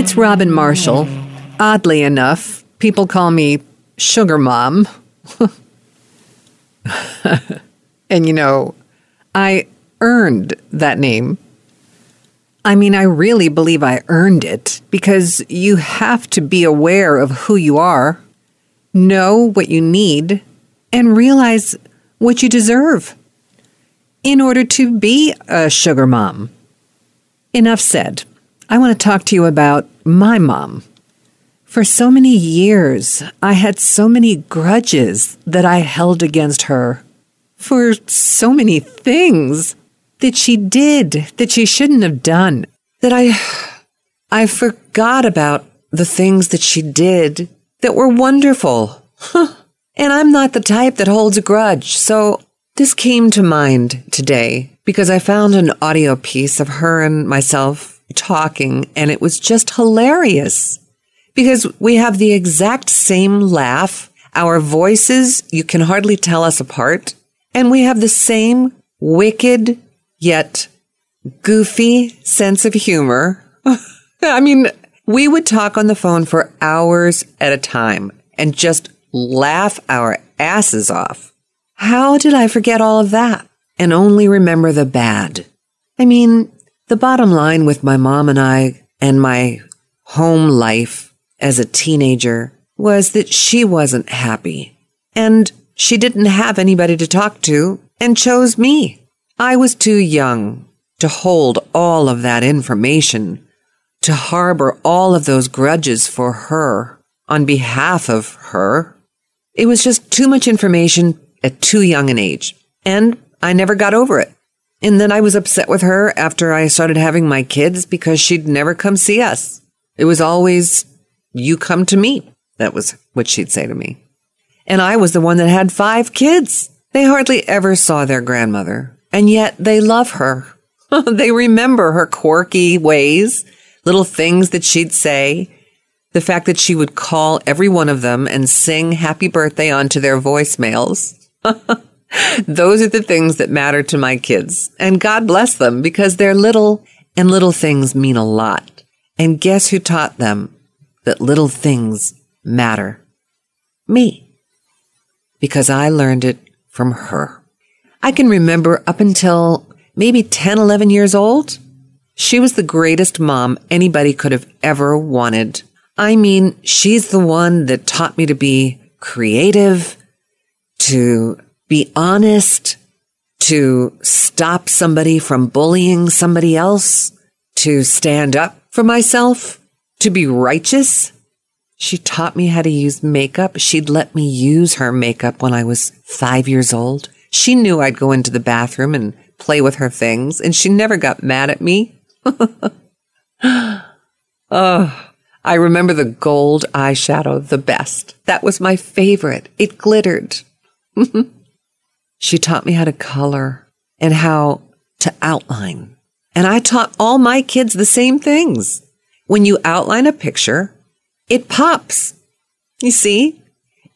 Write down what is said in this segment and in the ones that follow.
It's Robin Marshall. Oddly enough, people call me Sugar Mom. and you know, I earned that name. I mean, I really believe I earned it because you have to be aware of who you are, know what you need, and realize what you deserve in order to be a sugar mom. Enough said. I want to talk to you about my mom. For so many years, I had so many grudges that I held against her for so many things that she did that she shouldn't have done. That I, I forgot about the things that she did that were wonderful. and I'm not the type that holds a grudge. So this came to mind today because I found an audio piece of her and myself talking and it was just hilarious because we have the exact same laugh. Our voices, you can hardly tell us apart. And we have the same wicked yet goofy sense of humor. I mean, we would talk on the phone for hours at a time and just laugh our asses off. How did I forget all of that and only remember the bad? I mean, the bottom line with my mom and I and my home life as a teenager was that she wasn't happy and she didn't have anybody to talk to and chose me. I was too young to hold all of that information, to harbor all of those grudges for her on behalf of her. It was just too much information at too young an age. And I never got over it. And then I was upset with her after I started having my kids because she'd never come see us. It was always, you come to me. That was what she'd say to me. And I was the one that had five kids. They hardly ever saw their grandmother. And yet they love her. they remember her quirky ways, little things that she'd say, the fact that she would call every one of them and sing happy birthday onto their voicemails. Those are the things that matter to my kids. And God bless them because they're little and little things mean a lot. And guess who taught them that little things matter? Me. Because I learned it from her. I can remember up until maybe 10, 11 years old, she was the greatest mom anybody could have ever wanted. I mean, she's the one that taught me to be creative, to be honest, to stop somebody from bullying somebody else, to stand up for myself, to be righteous. She taught me how to use makeup. She'd let me use her makeup when I was five years old. She knew I'd go into the bathroom and play with her things, and she never got mad at me. oh, I remember the gold eyeshadow the best. That was my favorite. It glittered. she taught me how to color and how to outline. And I taught all my kids the same things. When you outline a picture, it pops. You see?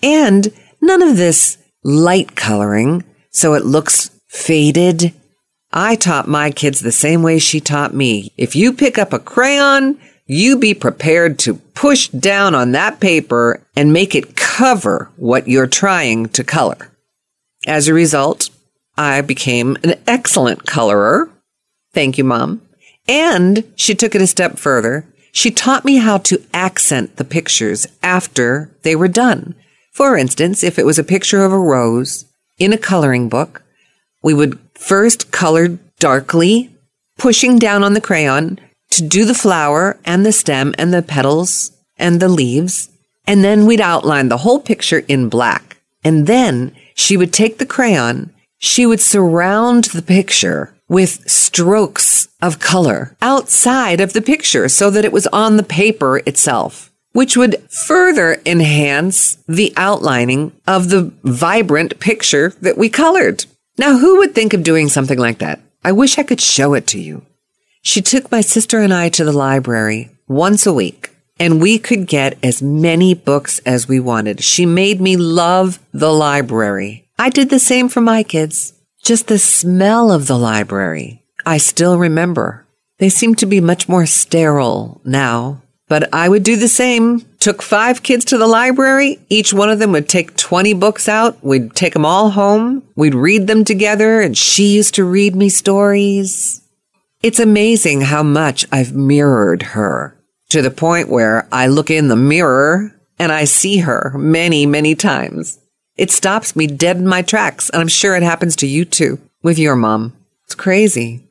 And none of this light coloring so it looks faded. I taught my kids the same way she taught me. If you pick up a crayon, you be prepared to push down on that paper and make it cover what you're trying to color. As a result, I became an excellent colorer. Thank you, mom. And she took it a step further. She taught me how to accent the pictures after they were done. For instance, if it was a picture of a rose, in a coloring book. We would first color darkly, pushing down on the crayon to do the flower and the stem and the petals and the leaves. And then we'd outline the whole picture in black. And then she would take the crayon, she would surround the picture with strokes of color outside of the picture so that it was on the paper itself which would further enhance the outlining of the vibrant picture that we colored. Now, who would think of doing something like that? I wish I could show it to you. She took my sister and I to the library once a week and we could get as many books as we wanted. She made me love the library. I did the same for my kids. Just the smell of the library. I still remember. They seem to be much more sterile now But I would do the same. Took five kids to the library. Each one of them would take 20 books out. We'd take them all home. We'd read them together and she used to read me stories. It's amazing how much I've mirrored her to the point where I look in the mirror and I see her many, many times. It stops me dead in my tracks. And I'm sure it happens to you too with your mom. It's crazy.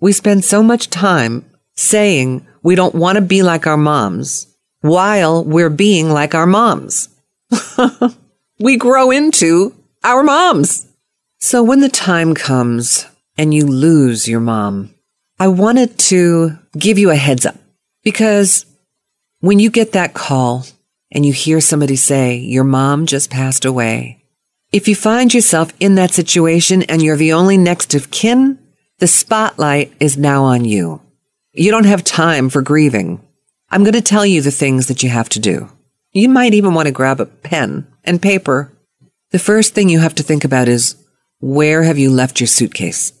We spend so much time saying we don't want to be like our moms while we're being like our moms. we grow into our moms. So when the time comes and you lose your mom, I wanted to give you a heads up because when you get that call and you hear somebody say, your mom just passed away, if you find yourself in that situation and you're the only next of kin, the spotlight is now on you. You don't have time for grieving. I'm going to tell you the things that you have to do. You might even want to grab a pen and paper. The first thing you have to think about is where have you left your suitcase?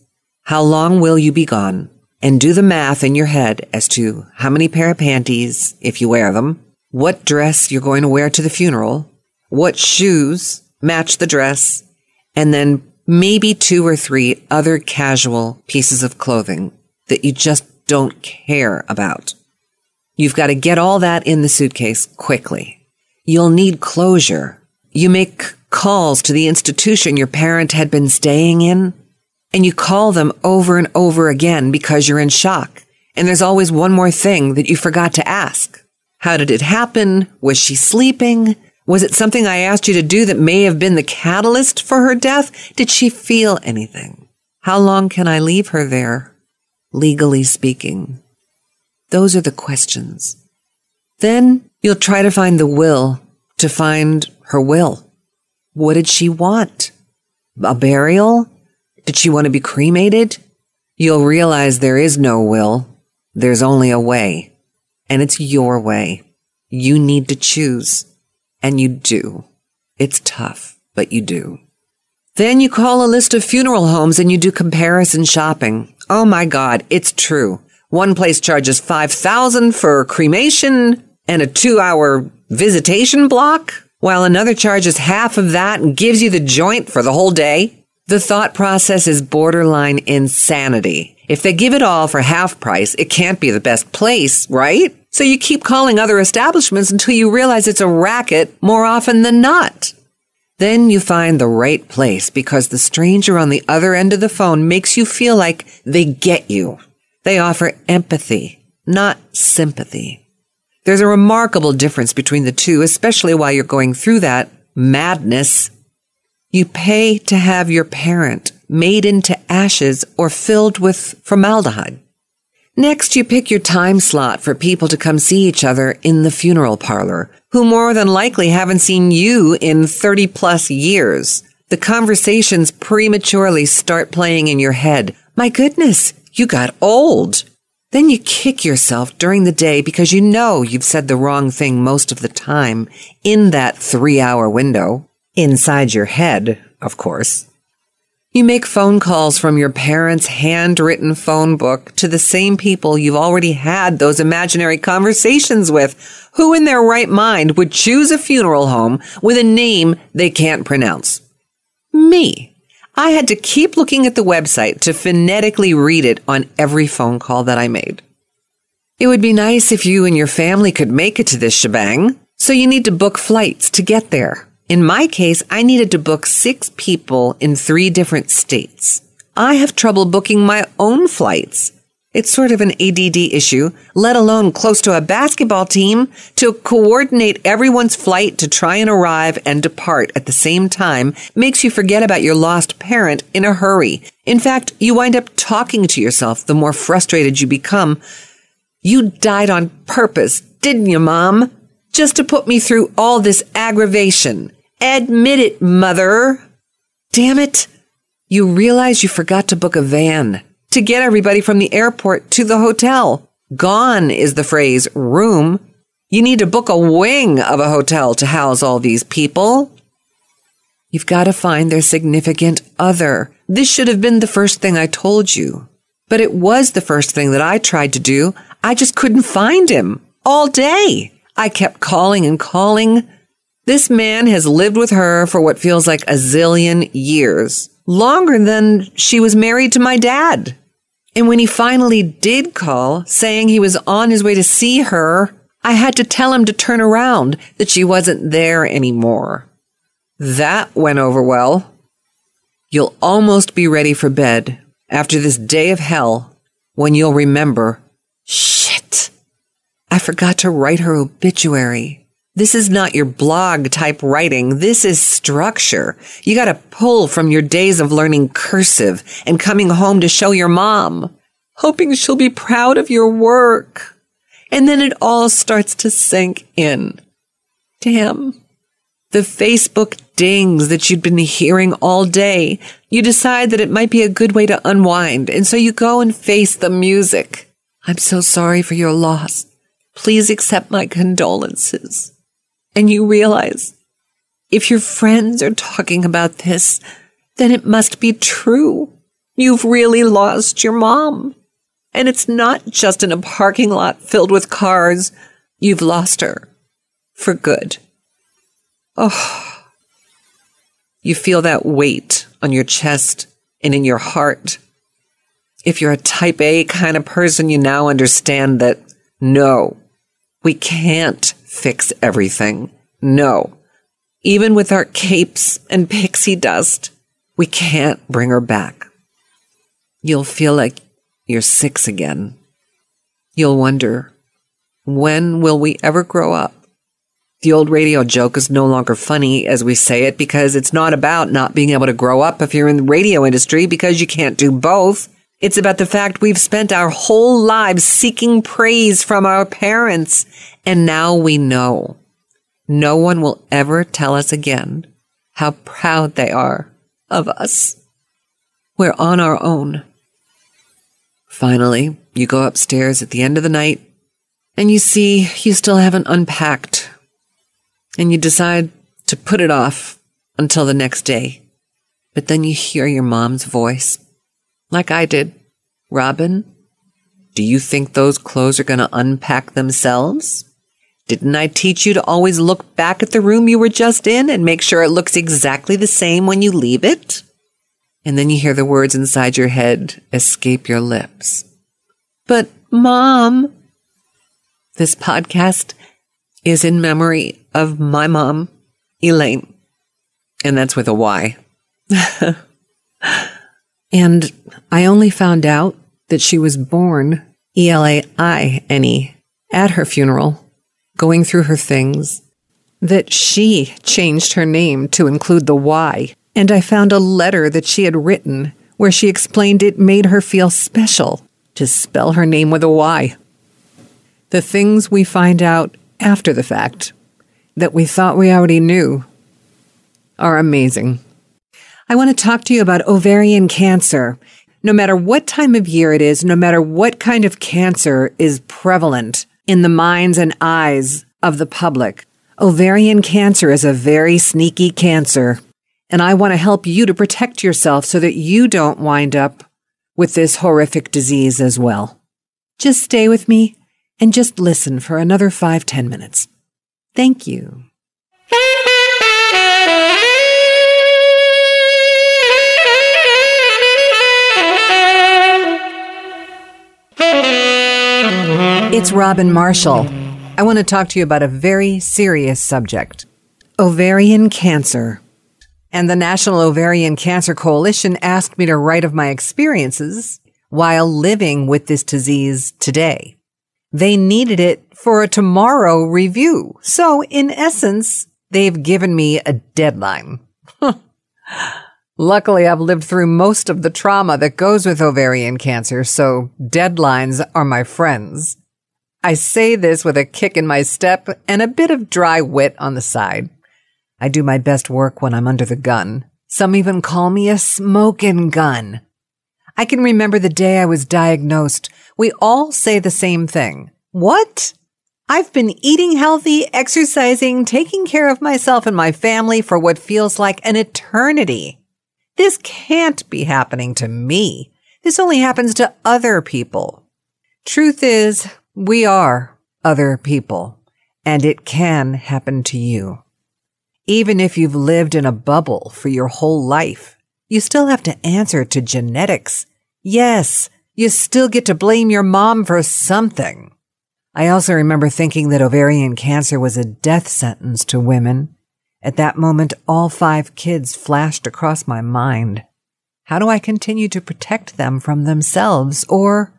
How long will you be gone? And do the math in your head as to how many pair of panties, if you wear them, what dress you're going to wear to the funeral, what shoes match the dress, and then maybe two or three other casual pieces of clothing that you just don't care about. You've got to get all that in the suitcase quickly. You'll need closure. You make calls to the institution your parent had been staying in and you call them over and over again because you're in shock. And there's always one more thing that you forgot to ask. How did it happen? Was she sleeping? Was it something I asked you to do that may have been the catalyst for her death? Did she feel anything? How long can I leave her there? Legally speaking. Those are the questions. Then you'll try to find the will to find her will. What did she want? A burial? Did she want to be cremated? You'll realize there is no will. There's only a way. And it's your way. You need to choose. And you do. It's tough, but you do. Then you call a list of funeral homes and you do comparison shopping. Oh my God, it's true. One place charges 5000 for cremation and a two hour visitation block, while another charges half of that and gives you the joint for the whole day. The thought process is borderline insanity. If they give it all for half price, it can't be the best place, right? So you keep calling other establishments until you realize it's a racket more often than not. Then you find the right place because the stranger on the other end of the phone makes you feel like they get you. They offer empathy, not sympathy. There's a remarkable difference between the two, especially while you're going through that madness you pay to have your parent made into ashes or filled with formaldehyde. Next, you pick your time slot for people to come see each other in the funeral parlor, who more than likely haven't seen you in 30 plus years. The conversations prematurely start playing in your head. My goodness, you got old. Then you kick yourself during the day because you know you've said the wrong thing most of the time in that three hour window inside your head, of course. You make phone calls from your parents' handwritten phone book to the same people you've already had those imaginary conversations with. Who in their right mind would choose a funeral home with a name they can't pronounce? Me. I had to keep looking at the website to phonetically read it on every phone call that I made. It would be nice if you and your family could make it to this shebang, so you need to book flights to get there. In my case, I needed to book six people in three different states. I have trouble booking my own flights. It's sort of an ADD issue, let alone close to a basketball team to coordinate everyone's flight to try and arrive and depart at the same time makes you forget about your lost parent in a hurry. In fact, you wind up talking to yourself the more frustrated you become. You died on purpose, didn't you, mom? Just to put me through all this aggravation. Admit it, mother. Damn it. You realize you forgot to book a van to get everybody from the airport to the hotel. Gone is the phrase room. You need to book a wing of a hotel to house all these people. You've got to find their significant other. This should have been the first thing I told you. But it was the first thing that I tried to do. I just couldn't find him. all day. I kept calling and calling. This man has lived with her for what feels like a zillion years, longer than she was married to my dad. And when he finally did call, saying he was on his way to see her, I had to tell him to turn around, that she wasn't there anymore. That went over well. You'll almost be ready for bed after this day of hell when you'll remember, shit, I forgot to write her obituary. This is not your blog type writing. This is structure. You got to pull from your days of learning cursive and coming home to show your mom, hoping she'll be proud of your work. And then it all starts to sink in. Damn. The Facebook dings that you'd been hearing all day. You decide that it might be a good way to unwind. And so you go and face the music. I'm so sorry for your loss. Please accept my condolences. And you realize if your friends are talking about this, then it must be true. You've really lost your mom. And it's not just in a parking lot filled with cars. You've lost her for good. Oh, you feel that weight on your chest and in your heart. If you're a type A kind of person, you now understand that no, we can't fix everything. No. Even with our capes and pixie dust, we can't bring her back. You'll feel like you're six again. You'll wonder, when will we ever grow up? The old radio joke is no longer funny as we say it because it's not about not being able to grow up if you're in the radio industry because you can't do both. It's about the fact we've spent our whole lives seeking praise from our parents and now we know no one will ever tell us again how proud they are of us. We're on our own. Finally, you go upstairs at the end of the night and you see you still haven't unpacked and you decide to put it off until the next day. But then you hear your mom's voice, like I did. Robin, do you think those clothes are going to unpack themselves? Didn't I teach you to always look back at the room you were just in and make sure it looks exactly the same when you leave it? And then you hear the words inside your head escape your lips. But, Mom, this podcast is in memory of my mom, Elaine. And that's with a Y. and I only found out that she was born E L A I N E at her funeral, going through her things, that she changed her name to include the Y and I found a letter that she had written where she explained it made her feel special to spell her name with a Y. The things we find out after the fact that we thought we already knew are amazing. I want to talk to you about ovarian cancer. No matter what time of year it is, no matter what kind of cancer is prevalent in the minds and eyes of the public, ovarian cancer is a very sneaky cancer. And I want to help you to protect yourself so that you don't wind up with this horrific disease as well. Just stay with me and just listen for another five, ten minutes. Thank you. It's Robin Marshall. I want to talk to you about a very serious subject ovarian cancer and the National Ovarian Cancer Coalition asked me to write of my experiences while living with this disease today. They needed it for a tomorrow review. So in essence, they've given me a deadline. Luckily, I've lived through most of the trauma that goes with ovarian cancer, so deadlines are my friends. I say this with a kick in my step and a bit of dry wit on the side. I do my best work when I'm under the gun. Some even call me a smoking gun. I can remember the day I was diagnosed. We all say the same thing. What? I've been eating healthy, exercising, taking care of myself and my family for what feels like an eternity. This can't be happening to me. This only happens to other people. Truth is, we are other people, and it can happen to you. Even if you've lived in a bubble for your whole life, you still have to answer to genetics. Yes, you still get to blame your mom for something. I also remember thinking that ovarian cancer was a death sentence to women. At that moment, all five kids flashed across my mind. How do I continue to protect them from themselves or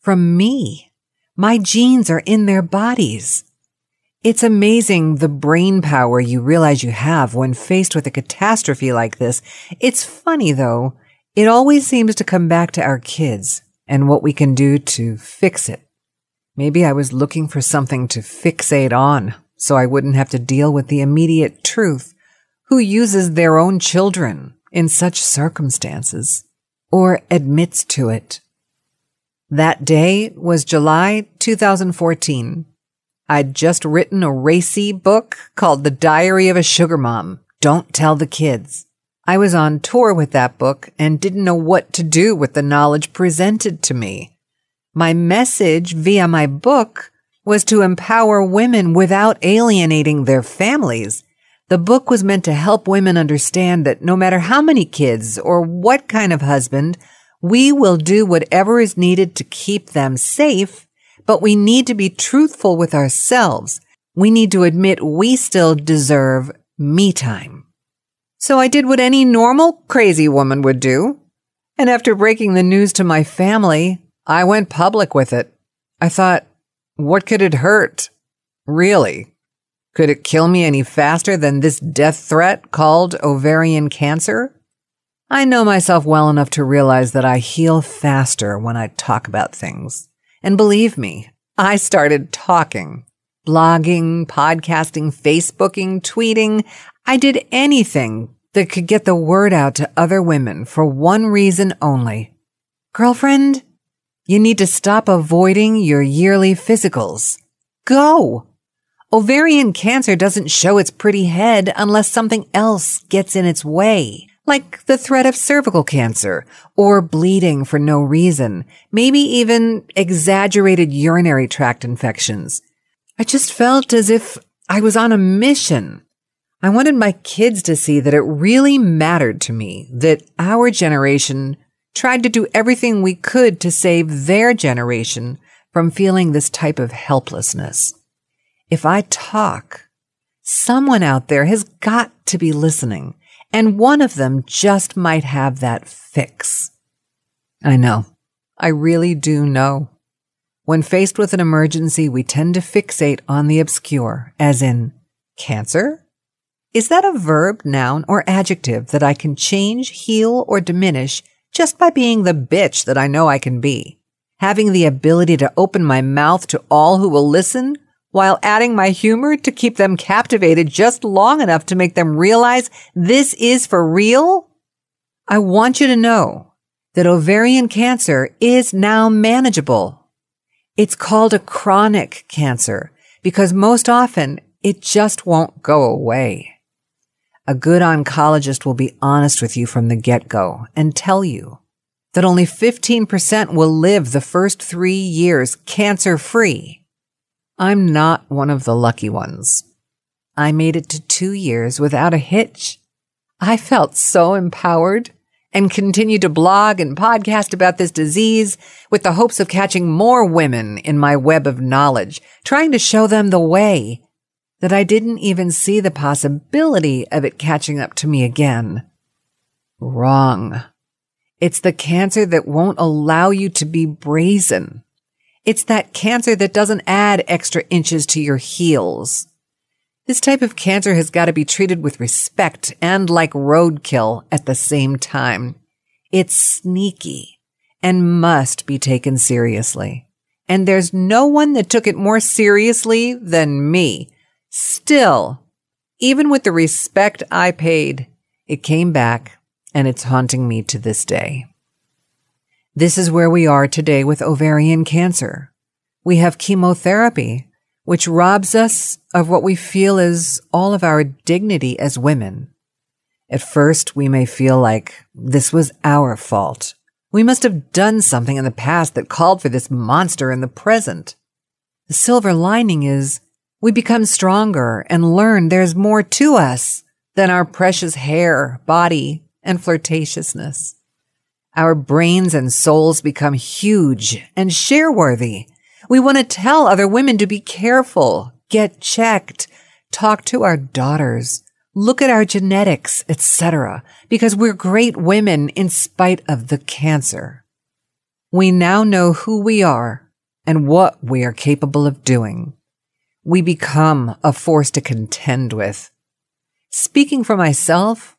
from me? My genes are in their bodies. It's amazing the brain power you realize you have when faced with a catastrophe like this. It's funny though. It always seems to come back to our kids and what we can do to fix it. Maybe I was looking for something to fixate on so I wouldn't have to deal with the immediate truth. Who uses their own children in such circumstances or admits to it? That day was July 2014. I'd just written a racy book called The Diary of a Sugar Mom. Don't tell the kids. I was on tour with that book and didn't know what to do with the knowledge presented to me. My message via my book was to empower women without alienating their families. The book was meant to help women understand that no matter how many kids or what kind of husband, we will do whatever is needed to keep them safe but we need to be truthful with ourselves. We need to admit we still deserve me time. So I did what any normal crazy woman would do. And after breaking the news to my family, I went public with it. I thought, what could it hurt? Really? Could it kill me any faster than this death threat called ovarian cancer? I know myself well enough to realize that I heal faster when I talk about things. And believe me, I started talking, blogging, podcasting, Facebooking, tweeting. I did anything that could get the word out to other women for one reason only. Girlfriend, you need to stop avoiding your yearly physicals. Go! Ovarian cancer doesn't show its pretty head unless something else gets in its way like the threat of cervical cancer or bleeding for no reason, maybe even exaggerated urinary tract infections. I just felt as if I was on a mission. I wanted my kids to see that it really mattered to me that our generation tried to do everything we could to save their generation from feeling this type of helplessness. If I talk, someone out there has got to be listening and one of them just might have that fix. I know. I really do know. When faced with an emergency, we tend to fixate on the obscure, as in cancer? Is that a verb, noun, or adjective that I can change, heal, or diminish just by being the bitch that I know I can be? Having the ability to open my mouth to all who will listen while adding my humor to keep them captivated just long enough to make them realize this is for real? I want you to know that ovarian cancer is now manageable. It's called a chronic cancer because most often it just won't go away. A good oncologist will be honest with you from the get-go and tell you that only 15% will live the first three years cancer free I'm not one of the lucky ones. I made it to two years without a hitch. I felt so empowered and continued to blog and podcast about this disease with the hopes of catching more women in my web of knowledge, trying to show them the way that I didn't even see the possibility of it catching up to me again. Wrong. It's the cancer that won't allow you to be brazen. It's that cancer that doesn't add extra inches to your heels. This type of cancer has got to be treated with respect and like roadkill at the same time. It's sneaky and must be taken seriously. And there's no one that took it more seriously than me. Still, even with the respect I paid, it came back and it's haunting me to this day. This is where we are today with ovarian cancer. We have chemotherapy, which robs us of what we feel is all of our dignity as women. At first, we may feel like this was our fault. We must have done something in the past that called for this monster in the present. The silver lining is we become stronger and learn there's more to us than our precious hair, body, and flirtatiousness. Our brains and souls become huge and share worthy. We want to tell other women to be careful, get checked, talk to our daughters, look at our genetics, etc., because we're great women in spite of the cancer. We now know who we are and what we are capable of doing. We become a force to contend with. Speaking for myself,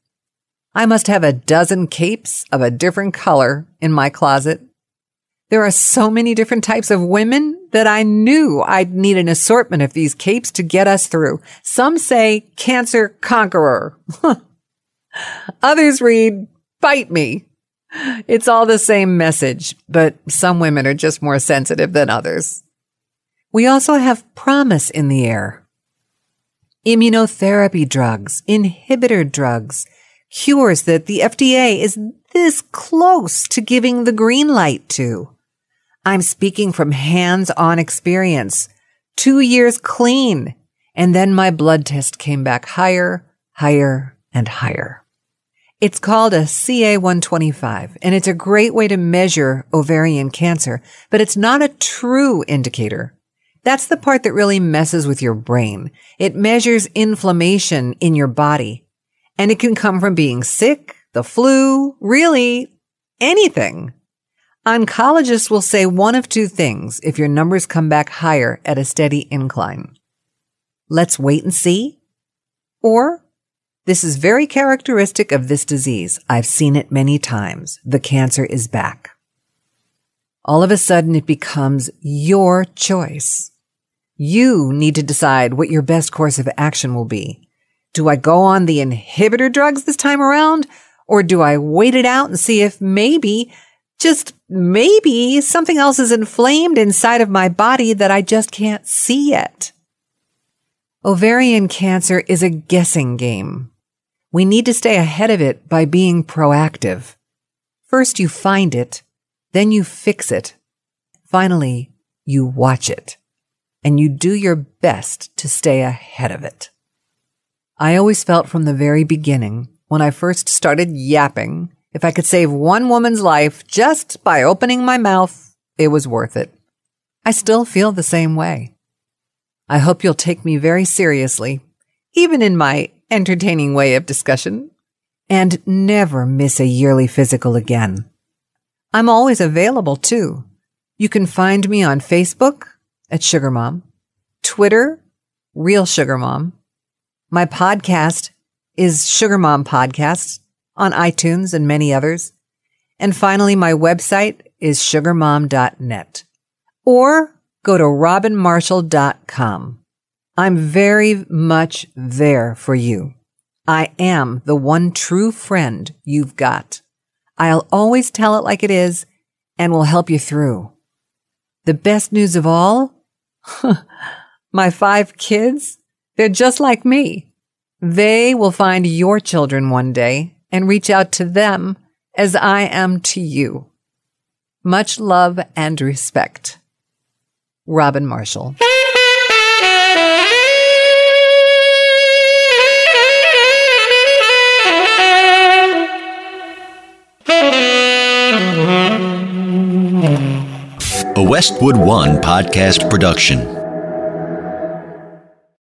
I must have a dozen capes of a different color in my closet. There are so many different types of women that I knew I'd need an assortment of these capes to get us through. Some say cancer conqueror. Others read bite me. It's all the same message, but some women are just more sensitive than others. We also have promise in the air. Immunotherapy drugs, inhibitor drugs, cures that the FDA is this close to giving the green light to. I'm speaking from hands on experience. Two years clean. And then my blood test came back higher, higher, and higher. It's called a CA125 and it's a great way to measure ovarian cancer, but it's not a true indicator. That's the part that really messes with your brain. It measures inflammation in your body. And it can come from being sick, the flu, really anything. Oncologists will say one of two things if your numbers come back higher at a steady incline. Let's wait and see. Or, this is very characteristic of this disease. I've seen it many times. The cancer is back. All of a sudden it becomes your choice. You need to decide what your best course of action will be. Do I go on the inhibitor drugs this time around? Or do I wait it out and see if maybe, just maybe, something else is inflamed inside of my body that I just can't see yet? Ovarian cancer is a guessing game. We need to stay ahead of it by being proactive. First you find it, then you fix it. Finally, you watch it. And you do your best to stay ahead of it. I always felt from the very beginning, when I first started yapping, if I could save one woman's life just by opening my mouth, it was worth it. I still feel the same way. I hope you'll take me very seriously, even in my entertaining way of discussion, and never miss a yearly physical again. I'm always available too. You can find me on Facebook at Sugar Mom, Twitter, Real Sugar Mom, my podcast is Sugar Mom Podcast on iTunes and many others. And finally, my website is sugarmom.net or go to robinmarshall.com. I'm very much there for you. I am the one true friend you've got. I'll always tell it like it is and will help you through. The best news of all, my five kids they're just like me. They will find your children one day and reach out to them as I am to you. Much love and respect. Robin Marshall. A Westwood One podcast production.